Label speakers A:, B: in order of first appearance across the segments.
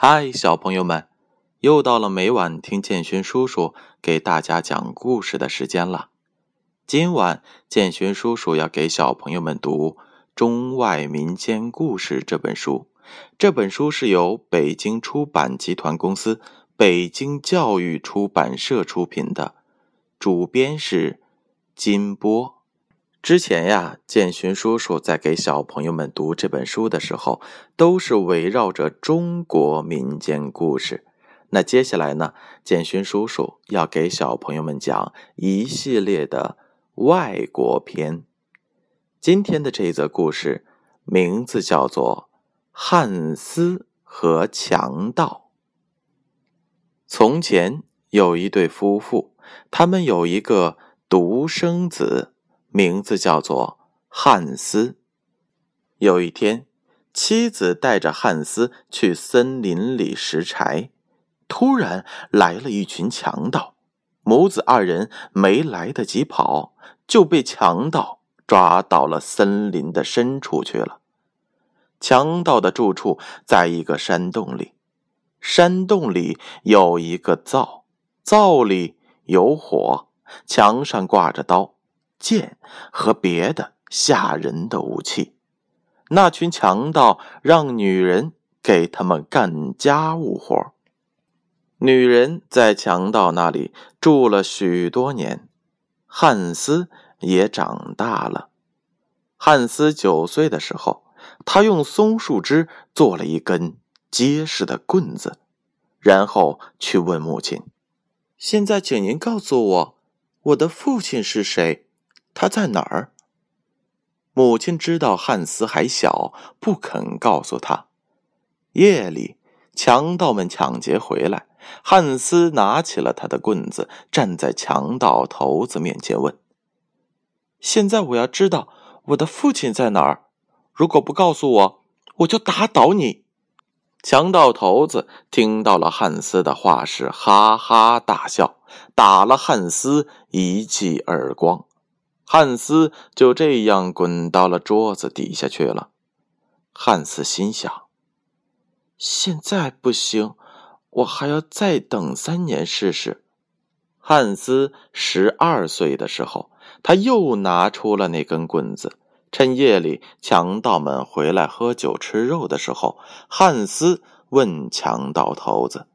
A: 嗨，小朋友们，又到了每晚听建勋叔叔给大家讲故事的时间了。今晚建勋叔叔要给小朋友们读《中外民间故事》这本书。这本书是由北京出版集团公司、北京教育出版社出品的，主编是金波。之前呀，建勋叔叔在给小朋友们读这本书的时候，都是围绕着中国民间故事。那接下来呢，建勋叔叔要给小朋友们讲一系列的外国篇。今天的这一则故事名字叫做《汉斯和强盗》。从前有一对夫妇，他们有一个独生子。名字叫做汉斯。有一天，妻子带着汉斯去森林里拾柴，突然来了一群强盗。母子二人没来得及跑，就被强盗抓到了森林的深处去了。强盗的住处在一个山洞里，山洞里有一个灶，灶里有火，墙上挂着刀。剑和别的吓人的武器，那群强盗让女人给他们干家务活。女人在强盗那里住了许多年，汉斯也长大了。汉斯九岁的时候，他用松树枝做了一根结实的棍子，然后去问母亲：“现在，请您告诉我，我的父亲是谁？”他在哪儿？母亲知道汉斯还小，不肯告诉他。夜里，强盗们抢劫回来，汉斯拿起了他的棍子，站在强盗头子面前问：“现在我要知道我的父亲在哪儿。如果不告诉我，我就打倒你。”强盗头子听到了汉斯的话，是哈哈大笑，打了汉斯一记耳光。汉斯就这样滚到了桌子底下去了。汉斯心想：“现在不行，我还要再等三年试试。”汉斯十二岁的时候，他又拿出了那根棍子。趁夜里强盗们回来喝酒吃肉的时候，汉斯问强盗头子：“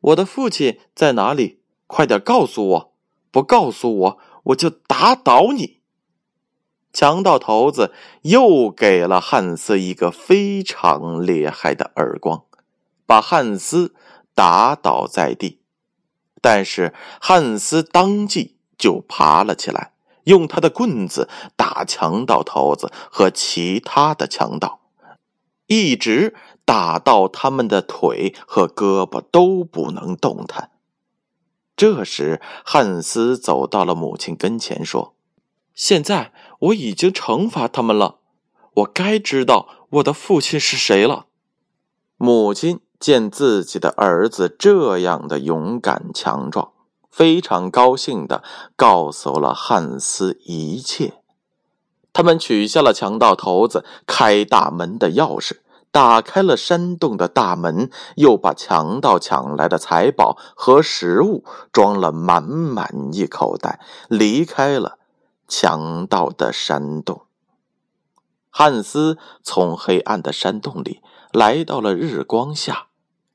A: 我的父亲在哪里？快点告诉我！不告诉我！”我就打倒你！强盗头子又给了汉斯一个非常厉害的耳光，把汉斯打倒在地。但是汉斯当即就爬了起来，用他的棍子打强盗头子和其他的强盗，一直打到他们的腿和胳膊都不能动弹。这时，汉斯走到了母亲跟前，说：“现在我已经惩罚他们了，我该知道我的父亲是谁了。”母亲见自己的儿子这样的勇敢强壮，非常高兴的告诉了汉斯一切。他们取下了强盗头子开大门的钥匙。打开了山洞的大门，又把强盗抢来的财宝和食物装了满满一口袋，离开了强盗的山洞。汉斯从黑暗的山洞里来到了日光下，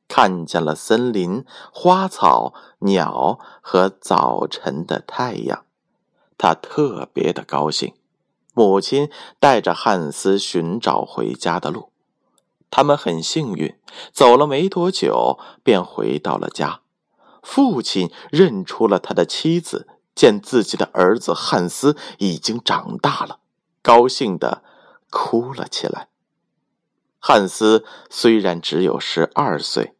A: 看见了森林、花草、鸟和早晨的太阳，他特别的高兴。母亲带着汉斯寻找回家的路。他们很幸运，走了没多久便回到了家。父亲认出了他的妻子，见自己的儿子汉斯已经长大了，高兴的哭了起来。汉斯虽然只有十二岁，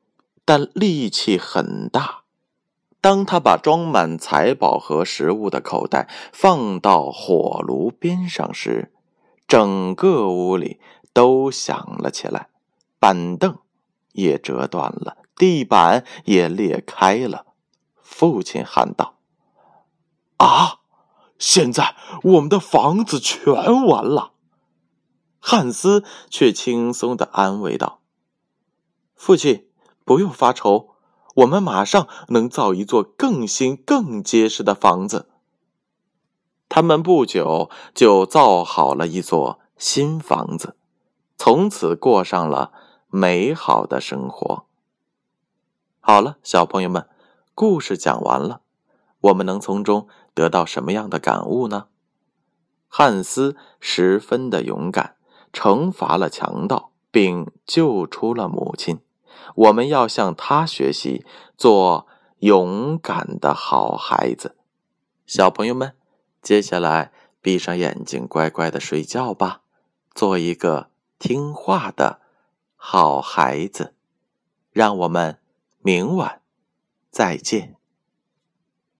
A: 但力气很大。当他把装满财宝和食物的口袋放到火炉边上时，整个屋里都响了起来。板凳也折断了，地板也裂开了。父亲喊道：“啊，现在我们的房子全完了。”汉斯却轻松的安慰道：“父亲，不用发愁，我们马上能造一座更新、更结实的房子。”他们不久就造好了一座新房子，从此过上了美好的生活。好了，小朋友们，故事讲完了，我们能从中得到什么样的感悟呢？汉斯十分的勇敢，惩罚了强盗，并救出了母亲。我们要向他学习，做勇敢的好孩子。小朋友们。接下来，闭上眼睛，乖乖的睡觉吧，做一个听话的好孩子。让我们明晚再见。